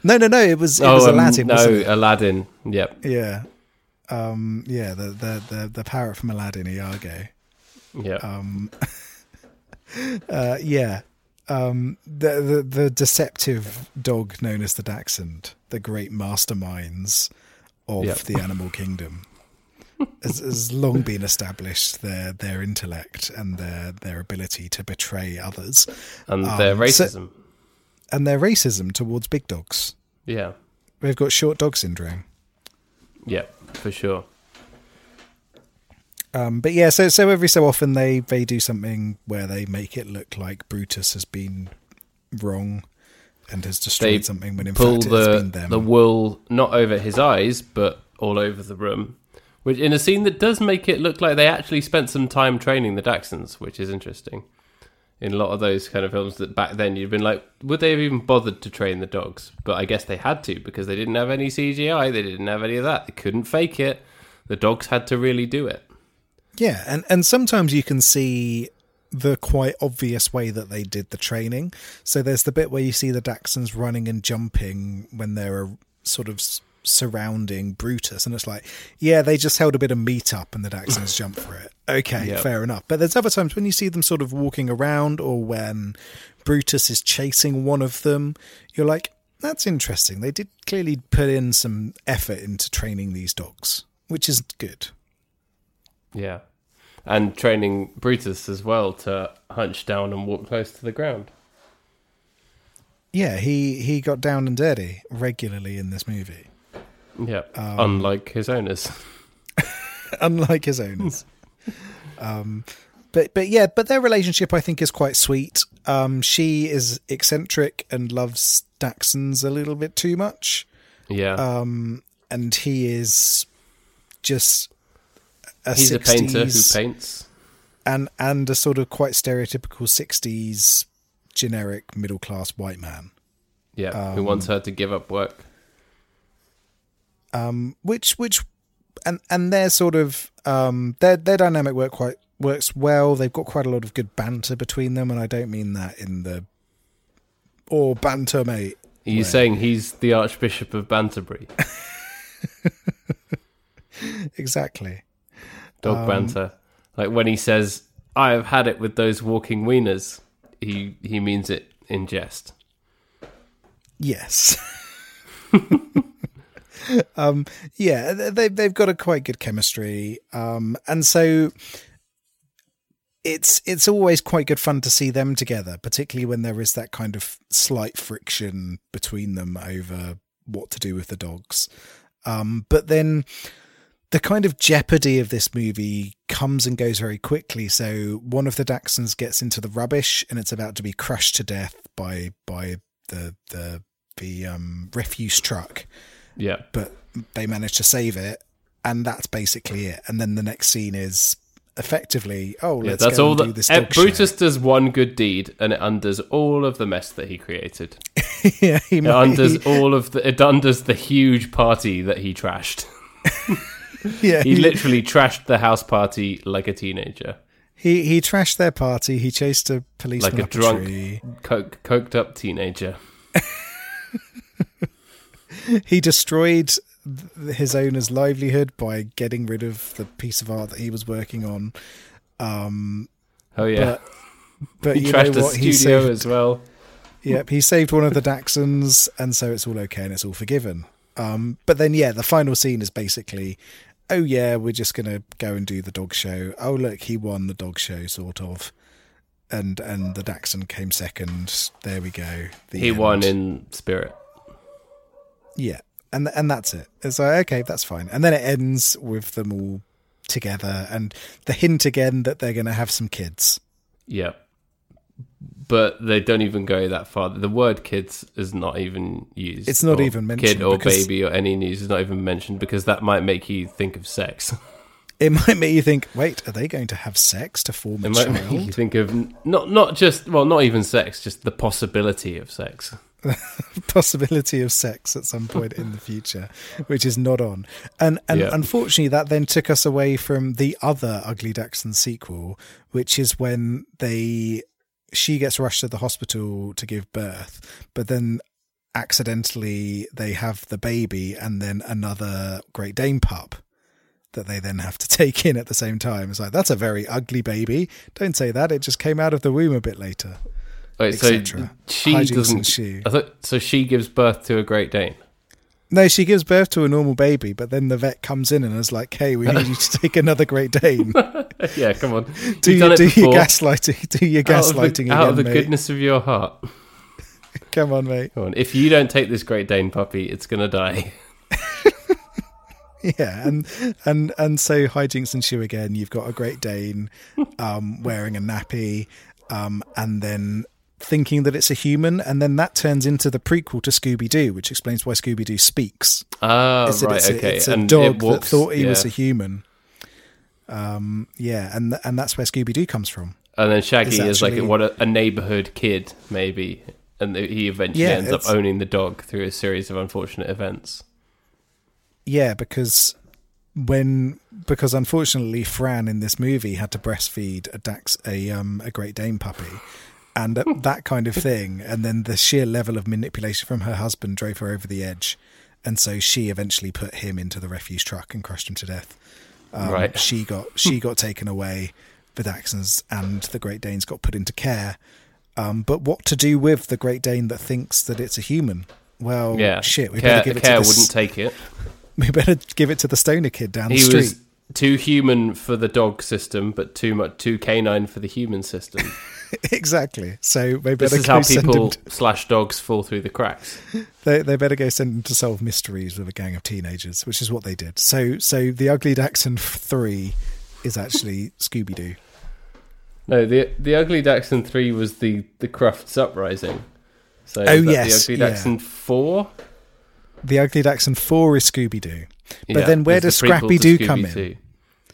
no, no, no. It was it was um, Aladdin. no, wasn't it? Aladdin. Yep. Yeah, um, yeah. The, the the the parrot from Aladdin, Iago. Yeah. Um, uh, yeah. Um, the, the the deceptive dog known as the Dachshund, the great masterminds of Yep. the animal kingdom, has, has long been established their their intellect and their their ability to betray others and their um, so- racism. and their racism towards big dogs. yeah. They've got short dog syndrome. Yep. For sure. Um, but yeah, so so every so often they they do something where they make it look like Brutus has been wrong and has destroyed They something when in Pull fact the been them. the wool not over his eyes, but all over the room. Which in a scene that does make it look like they actually spent some time training the Dachshunds, which is interesting. In a lot of those kind of films that back then you'd been like, would they have even bothered to train the dogs? But I guess they had to because they didn't have any CGI, they didn't have any of that, they couldn't fake it. The dogs had to really do it. Yeah, and and sometimes you can see the quite obvious way that they did the training. So there's the bit where you see the Dachshunds running and jumping when they're uh, sort of surrounding Brutus, and it's like, yeah, they just held a bit of meat up and the Dachshunds jumped for it. Okay, Yep. fair enough. But there's other times when you see them sort of walking around, or when Brutus is chasing one of them, you're like, that's interesting. They did clearly put in some effort into training these dogs, which is good. Yeah. And training Brutus as well to hunch down and walk close to the ground. Yeah, he he got down and dirty regularly in this movie, Yeah. Um, Unlike his owners. unlike his owners. Um, but but yeah, but their relationship I think is quite sweet. Um, she is eccentric and loves Dachshunds a little bit too much, Yeah. um, and he is just a He's a painter who paints. and and a sort of quite stereotypical sixties generic middle class white man. Yeah. who um, wants her to give up work. um, which which and and their sort of um, their their dynamic work quite works well. They've got quite a lot of good banter between them, and I don't mean that in the or banter, mate. Are you way. saying he's the Archbishop of Banterbury? Exactly. Dog Um, banter. Like when he says, I have had it with those walking wieners, he, he means it in jest. Yes. um, yeah, they they've got a quite good chemistry, um, and so it's it's always quite good fun to see them together, particularly when there is that kind of slight friction between them over what to do with the dogs. Um, but then the kind of jeopardy of this movie comes and goes very quickly. So one of the Dachshunds gets into the rubbish, and it's about to be crushed to death by by the the the um, refuse truck Yeah. but they managed to save it, and that's basically it. And then the next scene is effectively, oh, Yeah, let's that's go all that do this Brutus show. does one good deed and it undoes all of the mess that he created. yeah, he It might- undoes all of the it undoes the huge party that he trashed. yeah, He he, literally trashed the house party like a teenager. he he trashed their party. He chased a policeman Like a drunk- tree. Coke, coked up teenager. He destroyed his owner's livelihood by getting rid of the piece of art that he was working on. Um, Oh yeah. but but he you know trashed the what? He saved, as well. Yep, he saved one of the Dachshunds, and so it's all okay and it's all forgiven. Um, but then, yeah, the final scene is basically, oh yeah, we're just gonna go and do the dog show. Oh look, he won the dog show, sort of, and and the Dachshund came second. There we go. The He end. won in spirit. Yeah, and and that's it. It's like okay, that's fine. And then it ends with them all together, and the hint again that they're gonna have some kids. Yeah. But they don't even go that far. The word kids is not even used. It's not even mentioned Kid or baby or any news is not even mentioned because that might make you think of sex. it might make you think, wait, are they going to have sex to form a It might make you child? think of not not just well, not even sex, just the possibility of sex. Possibility of sex at some point in the future, which is not on. And and Yeah. unfortunately, that then took us away from the other Ugly Dachshund sequel, which is when they she gets rushed to the hospital to give birth, but then accidentally they have the baby and then another Great Dane pup that they then have to take in at the same time. It's like that's a very ugly baby. Don't say that. It just came out of the womb a bit later. Wait, so she Hijinks doesn't. I thought so. She gives birth to a Great Dane. No, she gives birth to a normal baby, but then the vet comes in and is like, "Hey, we need you to take another Great Dane. yeah, come on. Do, You've you, do your gaslighting? Do your out of the, gaslighting out again, of the goodness of your heart. Come on, mate. Come on. If you don't take this Great Dane puppy, it's gonna die. Yeah, and and and so hijinks ensue again. You've got a Great Dane um, wearing a nappy, um, and then thinking that it's a human, and then that turns into the prequel to Scooby Doo, which explains why Scooby Doo speaks. Ah, Is that right, it's a, okay. it's a and dog walks, that thought he was a human. Um, yeah, and th- and that's where Scooby Doo comes from. And then Shaggy is is, like actually- what a, a neighborhood kid, maybe, and he eventually Yeah, ends up owning the dog through a series of unfortunate events. Yeah, because when because unfortunately Fran in this movie had to breastfeed a Dax a um a Great Dane puppy, and that- that kind of thing, and then the sheer level of manipulation from her husband drove her over the edge, and so she eventually put him into the refuse truck and crushed him to death. Um, Right. She got she got taken away. The Dachshunds and the Great Danes got put into care. Um, but what to do with the Great Dane that thinks that it's a human? Well, Yeah, shit. We Care, better give it Care to the wouldn't take it. we better give it to the stoner kid down He the street. was too human for the dog system, but too much too canine for the human system. exactly. So they this is how people. To, slash dogs fall through the cracks. they, they better go send him to solve mysteries with a gang of teenagers, which is what they did. So so the Ugly Dachshund three is actually Scooby Doo. No, the the Ugly Dachshund three was the the Crufts uprising. So Oh, yes, the Ugly yeah. Dachshund four. The Ugly Dachshund four is Scooby Doo. But Yeah, then where does Scrappy Doo come in?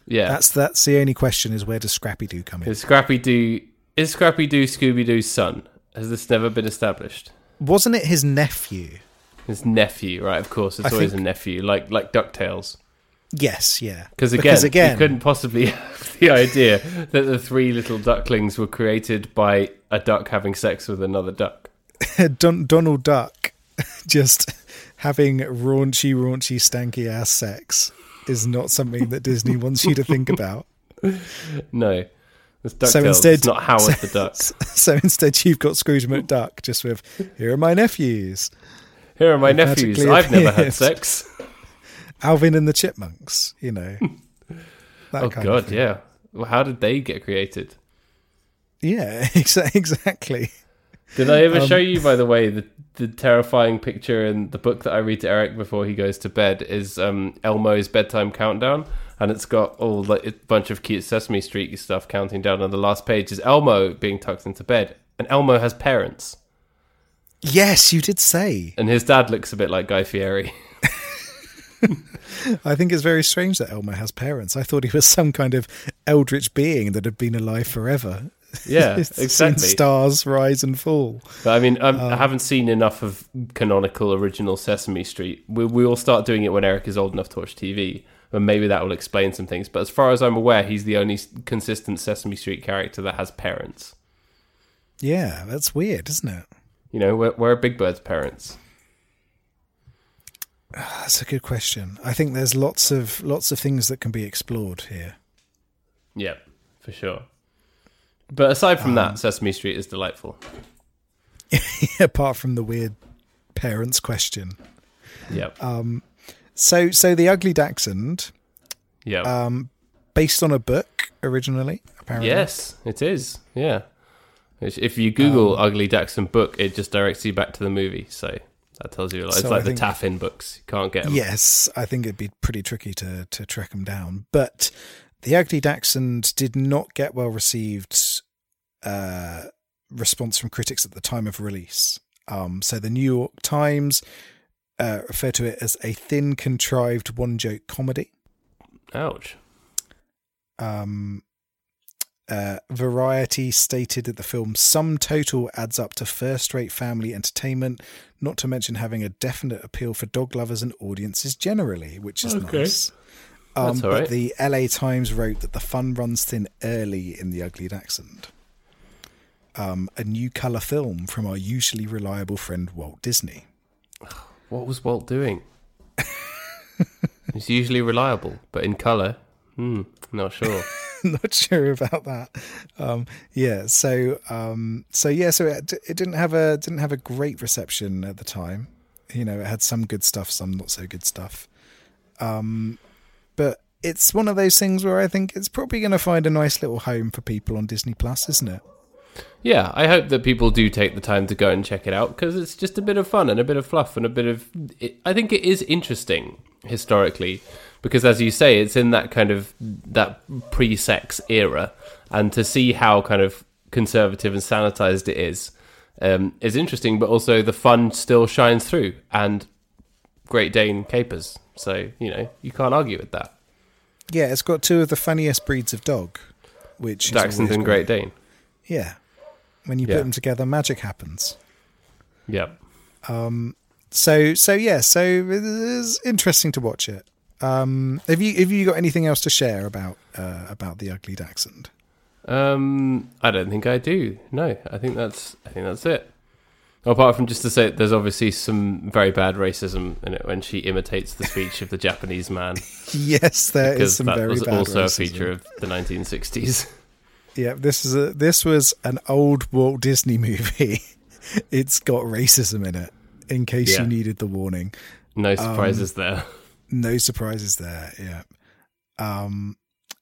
Yeah, That's that's the only question is where does Scrappy Doo come in? Scrappy Doo is Scrappy Doo Scooby Doo's son? Has this never been established? Wasn't it his nephew? His nephew, right? Of course, it's I always think- a nephew, like like Ducktales. Yes, yeah. Because again, Because again- you couldn't possibly have the idea that the three little ducklings were created by a duck having sex with another duck. Don, Donald Duck just having raunchy, raunchy, stanky ass sex is not something that Disney wants you to think about. No. So instead- it's not Howard the Duck. So instead, you've got Scrooge McDuck just with, here are my nephews, Here are my nephews. I've never had sex. Alvin and the Chipmunks, you know. Oh God, yeah. Well, how did they get created? Yeah, exa- exactly. Did I ever Um, show you, by the way, the the terrifying picture in the book that I read to Eric before he goes to bed is um, Elmo's bedtime countdown, and it's got all like a bunch of cute Sesame Street stuff counting down. On the last page is Elmo being tucked into bed, and Elmo has parents, Yes, you did say. and his dad looks a bit like Guy Fieri. I think it's very strange that Elmo has parents. I thought he was some kind of eldritch being that had been alive forever. Yeah, exactly. stars rise and fall. But I mean, Um, I haven't seen enough of canonical original Sesame Street. We we will start doing it when Eric is old enough to watch TV, and maybe that will explain some things. But as far as I'm aware, he's the only consistent Sesame Street character that has parents. Yeah, that's weird, isn't it? You know, where, where are Big Bird's parents? That's a good question. I think there's lots of lots of things that can be explored here. Yeah, for sure. But aside from Um, that, Sesame Street is delightful. Apart from the weird parents question. Yeah, Um, So, so the Ugly Dachshund, yeah. um, based on a book originally, apparently. yes, it is. Yeah. If you Google Um, Ugly Dachshund book, it just directs you back to the movie. So that tells you a lot. It's So like I the Taffin books. You can't get them. Yes, I think it'd be pretty tricky to to track them down. But the Ugly Dachshund did not get well received uh, response from critics at the time of release. Um, so the New York Times uh, referred to it as a thin, contrived, one joke comedy. Ouch. Um, uh, Variety stated that the film's sum total adds up to first rate family entertainment, not to mention having a definite appeal for dog lovers and audiences generally, which is Okay. nice. Um, That's all but the LA Times wrote that the fun runs thin early in The Ugly Dachshund. Um, a new colour film from our usually reliable friend Walt Disney. What was Walt doing? He's usually reliable, but in colour, hmm, not sure. not sure about that. Um, yeah, so um, so yeah, so it, it didn't have a didn't have a great reception at the time. You know, it had some good stuff, some not so good stuff. Um, but it's one of those things where I think it's probably going to find a nice little home for people on Disney Plus, isn't it? Yeah, I hope that people do take the time to go and check it out because it's just a bit of fun and a bit of fluff and a bit of. It, I think it is interesting historically because, as you say, it's in that kind of that pre-sex era, and to see how kind of conservative and sanitized it is um, is interesting. But also, the fun still shines through, and Great Dane capers. So you know you can't argue with that. Yeah, it's got two of the funniest breeds of dog, which is Dachshund and. Great Dane. Yeah, when you Yeah. put them together, magic happens. Yeah. So so yeah, so it's interesting to watch it. Um, have you have you got anything else to share about uh, about the Ugly Dachshund? Um, I don't think I do. No, I think that's I think that's it. Apart from just to say, there's obviously some very bad racism in it when she imitates the speech of the Japanese man, Yes, there is some that very was bad also a feature of the 1960s. Yeah, this is a this was an old Walt Disney movie. it's got racism in it. In case Yeah. you needed the warning, No surprises there. no surprises there. Yeah. Um.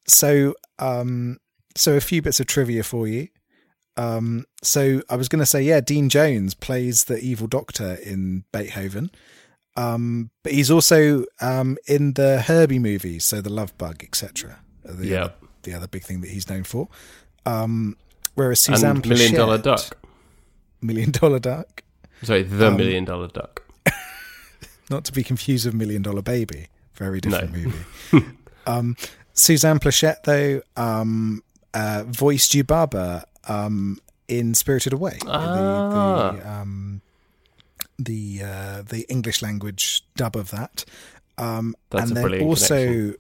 So um. So a few bits of trivia for you. Um. So I was going to say, yeah, Dean Jones plays the evil doctor in Beethoven. Um. But he's also um in the Herbie movies, so the Love Bug, etc. The Yeah. other, the other big thing that he's known for. Um. Whereas Suzanne And Million Dollar Duck. Million Dollar Duck, Sorry, the Um, Million Dollar Duck. not to be confused with Million Dollar Baby. Very different No. movie. um, Suzanne Pleshette, though, um, uh, voiced Yubaba um, in Spirited Away. Ah. The, the, um, the, uh, the English language dub of that. Um, That's and then also connection.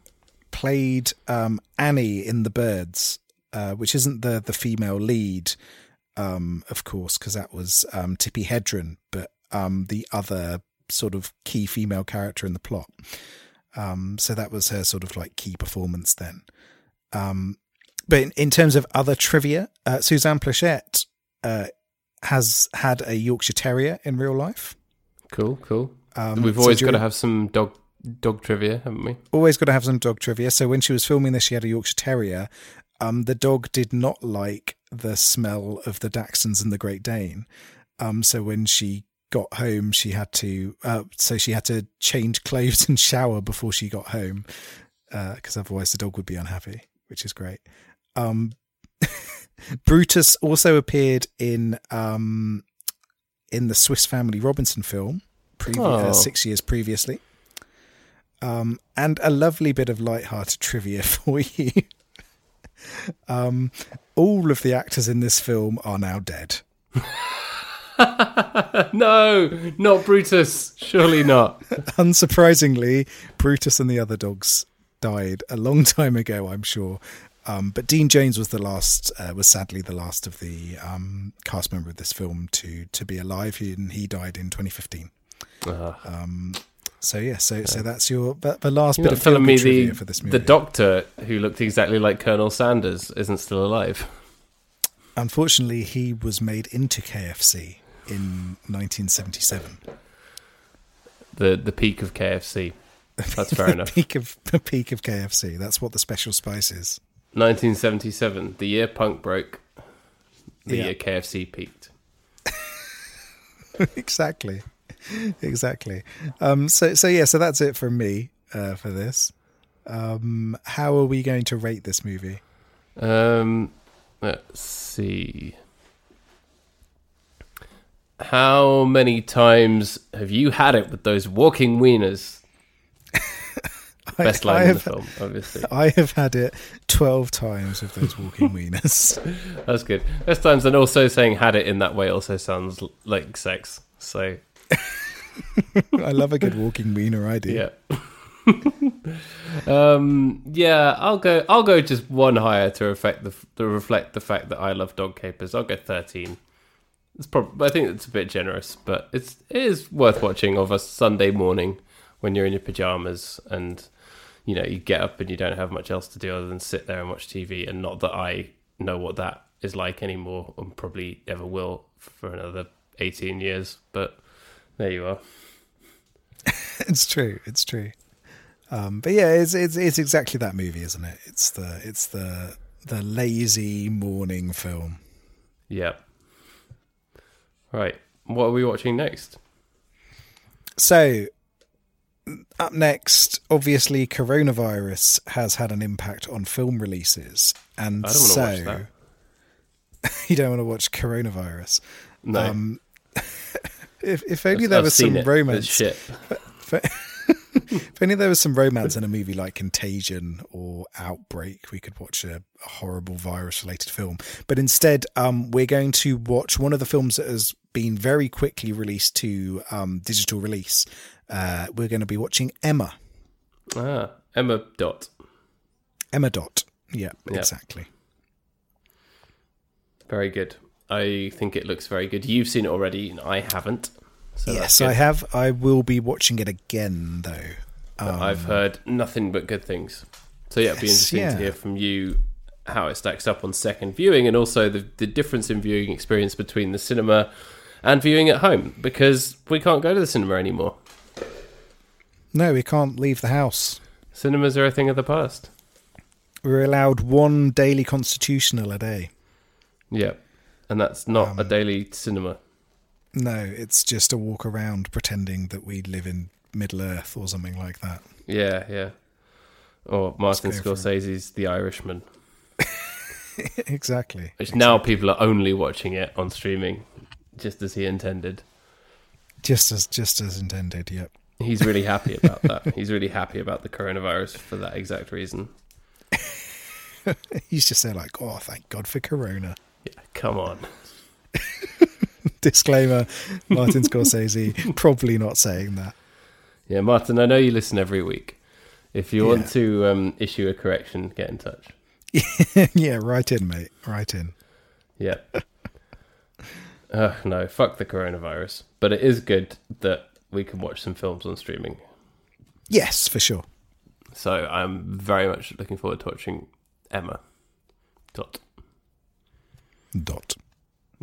played um, Annie in The Birds, uh, which isn't the, the female lead, um, of course, because that was um, Tippi Hedren, but um, the other sort of key female character in the plot. Um, so that was her sort of like key performance then. Um, but in, in terms of other trivia, uh, Suzanne Pleshette uh, has had a Yorkshire Terrier in real life. Cool, cool. Um, We've so always got to have some dog dog trivia, haven't we? always got to have some dog trivia. So when she was filming this, she had a Yorkshire Terrier. Um, the dog did not like the smell of the Dachshunds and the Great Dane. Um, so when she got home, she had to, uh, so she had to change clothes and shower before she got home, because otherwise the dog would be unhappy, which is great. Um, Brutus also appeared in um, in the Swiss Family Robinson film, previ- uh, Oh. six years previously. Um, and a lovely bit of light-hearted trivia for you. Um, all of the actors in this film are now dead. no, not Brutus. Surely not. Unsurprisingly, Brutus and the other dogs died a long time ago, I'm sure. Um, but Dean Jones was the last, uh, was sadly the last of the um, cast member of this film to to be alive, He- and he died in 2015. Uh, So yeah, so so that's your the, the last you're bit of telling me the for this movie. the doctor who looked exactly like Colonel Sanders isn't still alive. Unfortunately, he was made into KFC in 1977. The the peak of KFC. That's fair enough. peak of the peak of KFC. That's what the special spice is. 1977, the year punk broke, the Yeah. year KFC peaked. exactly, exactly. Um, so so yeah, so that's it from me uh, for this. Um, how are we going to rate this movie? Um, let's see. How many times have you had it with those walking wieners? Best I line in the film, obviously. I have had it 12 times with those walking wieners. That's good. Best times, and also saying "had it" in that way also sounds like sex. So I love a good walking wiener, I do. yeah. um, yeah, I'll go. I'll go just one higher to reflect the to reflect the fact that I love dog capers. I'll go thirteen. It's probably. I think it's a bit generous, but it's it is worth watching of a Sunday morning when you're in your pajamas and you know you get up and you don't have much else to do other than sit there and watch TV. And not that I know what that is like anymore, and probably ever will for another eighteen years. But there you are. It's true. It's true. Um, but yeah, it's, it's it's exactly that movie, isn't it? It's the it's the the lazy morning film. Yeah. Right. What are we watching next? So, up next, obviously, coronavirus has had an impact on film releases, and I don't so you don't want to watch coronavirus. No. Um, if if only I've- there I've was some it. Romance, if only there was some romance in a movie like Contagion or Outbreak, we could watch a, a horrible virus-related film. But instead, um, we're going to watch one of the films that has been very quickly released to um, digital release. Uh, we're going to be watching Emma. Ah, Emma Dot. Emma Dot. Yeah, Yeah. exactly. Very good. I think it looks very good. You've seen it already, and I haven't. So yes. I have. I will be watching it again, though. But I've um, heard nothing but good things. So yeah, it'd be interesting yeah. to hear from you how it stacks up on second viewing, and also the the difference in viewing experience between the cinema and viewing at home, because we can't go to the cinema anymore. No, we can't leave the house. Cinemas are a thing of the past. We're allowed one daily constitutional a day. Yeah, and that's not Um, a daily cinema. No, it's just a walk around pretending that we live in Middle Earth or something like that. Yeah, yeah. Or Martin go for it. Scorsese's The Irishman, exactly. which now people are only watching it on streaming, just as he intended. Just as just as intended. Yep. He's really happy about that. He's really happy about the coronavirus for that exact reason. He's just there like, oh, thank God for Corona. Yeah, come on. Disclaimer: Martin Scorsese probably not saying that. Yeah, Martin, I know you listen every week. If you Yeah. want to um, issue a correction, get in touch. yeah, right in, mate. Right in. Yeah. uh, no, fuck the coronavirus. But it is good that we can watch some films on streaming. Yes, for sure. So I'm very much looking forward to watching Emma. Dot. Dot.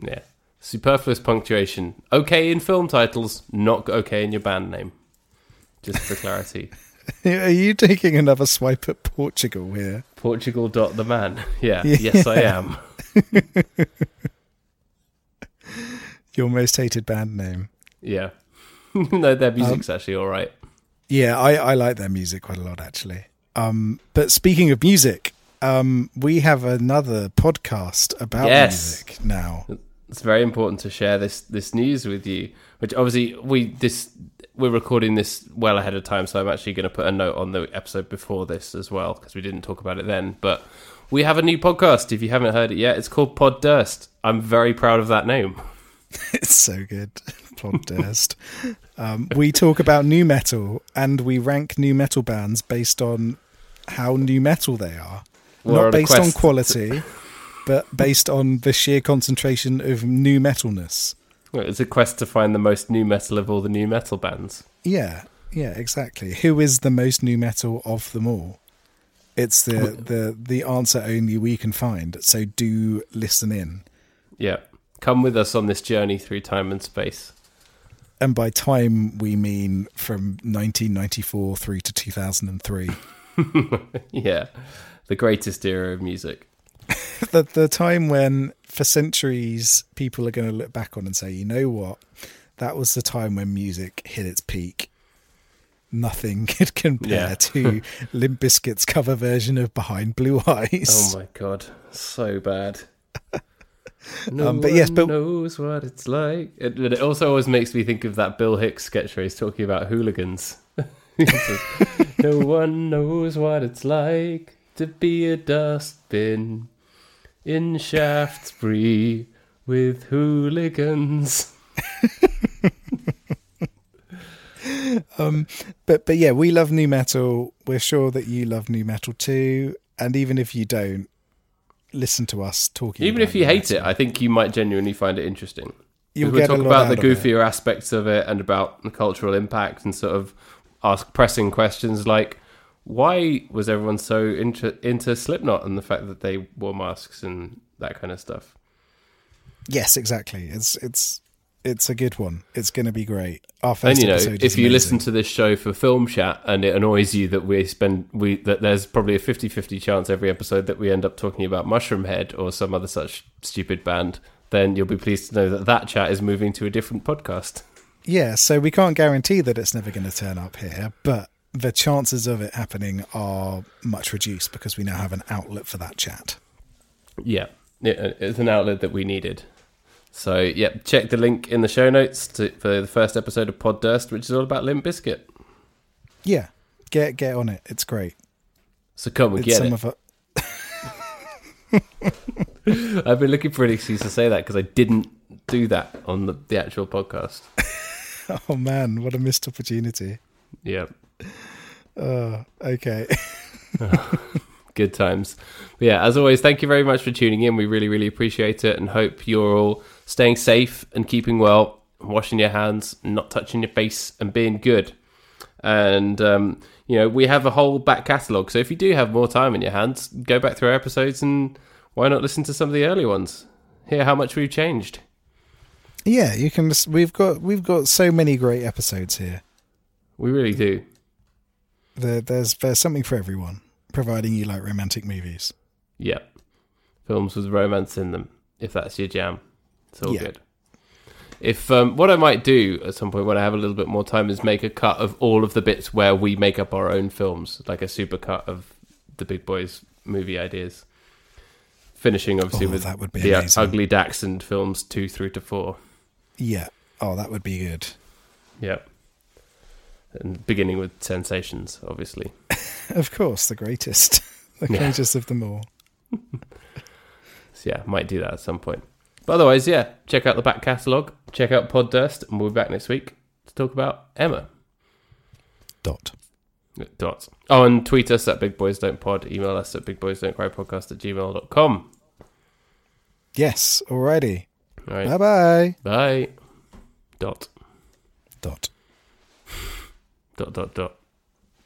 Yeah. Superfluous punctuation. Okay in film titles, not okay in your band name. Just for clarity. Are you taking another swipe at Portugal here? Portugal dot the man. Yeah, Yeah. yes I am. Your most hated band name. Yeah. no, their music's actually alright. Yeah, I, I like their music quite a lot actually. Um, but speaking of music, um, we have another podcast about Yes. music now. It's very important to share this this news with you. Which obviously we this we're recording this well ahead of time, so I'm actually going to put a note on the episode before this as well because we didn't talk about it then. But we have a new podcast. If you haven't heard it yet, it's called Pod Durst. I'm very proud of that name. It's so good. Podcast. um, we talk about nu metal and we rank nu metal bands based on how nu metal they are. Not based on quality, but based on the sheer concentration of nu metalness. Well, It's a quest to find the most nu metal of all the nu metal bands. Yeah, yeah, exactly. Who is the most nu metal of them all? It's the the the answer only we can find. So do listen in. Yeah. Come with us on this journey through time and space. And by time we mean from 1994 through to 2003. Yeah. The greatest era of music. the the time when for centuries people are going to look back on and say, you know what, that was the time when music hit its peak. Nothing could compare Yeah. to Limp Bizkit's cover version of Behind Blue Eyes. Oh my god, so bad. No Um, but yes, one but- knows what it's like. It, but it also always makes me think of that Bill Hicks sketch where he's talking about hooligans. no one knows what it's like to be a dustbin in Shaftesbury with hooligans. Um, but but yeah, we love nu metal. We're sure that you love nu metal too. And even if you don't, listen to us talking. Even if you hate metal. it, I think you might genuinely find it interesting. You'll we'll talk about the goofier aspects of it and about the cultural impact and sort of ask pressing questions like why was everyone so into, into Slipknot and the fact that they wore masks and that kind of stuff. Yes, exactly. It's it's it's a good one. It's going to be great. Our And first you know, if you amazing. listen to this show for film chat and it annoys you that we spend we that there's probably a 50-50 chance every episode that we end up talking about Mushroomhead or some other such stupid band, then you'll be pleased to know that that chat is moving to a different podcast. Yeah, so we can't guarantee that it's never going to turn up here, but the chances of it happening are much reduced because we now have an outlet for that chat. Yeah, uh, it's an outlet that we needed. So, yeah, check the link in the show notes to, for the first episode of Pod Durst, which is all about Limp Bizkit. Yeah, get get on it. It's great. So come and It's get it. it. I've been looking for an excuse to say that because I didn't do that on the, the actual podcast. Oh man, what a missed opportunity. Yeah, Uh, okay. good times. But yeah, as always, thank you very much for tuning in. We really, really appreciate it and hope you're all staying safe and keeping well, washing your hands, not touching your face, and being good. And, um, you know, we have a whole back catalogue. So if you do have more time in your hands, go back through our episodes and why not listen to some of the early ones? Hear how much we've changed. yeah, you can. just- We've got we've got so many great episodes here. We really do. There, there's there's something for everyone, providing you like romantic movies. Yeah. Films with romance in them, if that's your jam. It's all Yeah. good. If um, what I might do at some point when I have a little bit more time is make a cut of all of the bits where we make up our own films, like a super cut of the big boys movie ideas. Finishing obviously Oh, with that would be the amazing. Ugly Dachshund films two through to four. Yeah. Oh, that would be good. Yeah. And beginning with Sensations, obviously. Of course, the greatest, the Yeah. greatest of them all. So yeah, might do that at some point. But otherwise, yeah, check out the back catalogue, check out Pod Durst, and we'll be back next week to talk about Emma. Dot. Dot. Oh, and tweet us at Big Boys Don't Pod, email us at Big Boys Don't Cry Podcast at gmail.com. Yes. Alrighty. All right. Bye bye. Bye. Dot. Dot. Dot, dot, dot.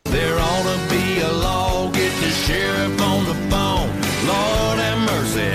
There ought to be a law, get the sheriff on the phone. Lord have mercy,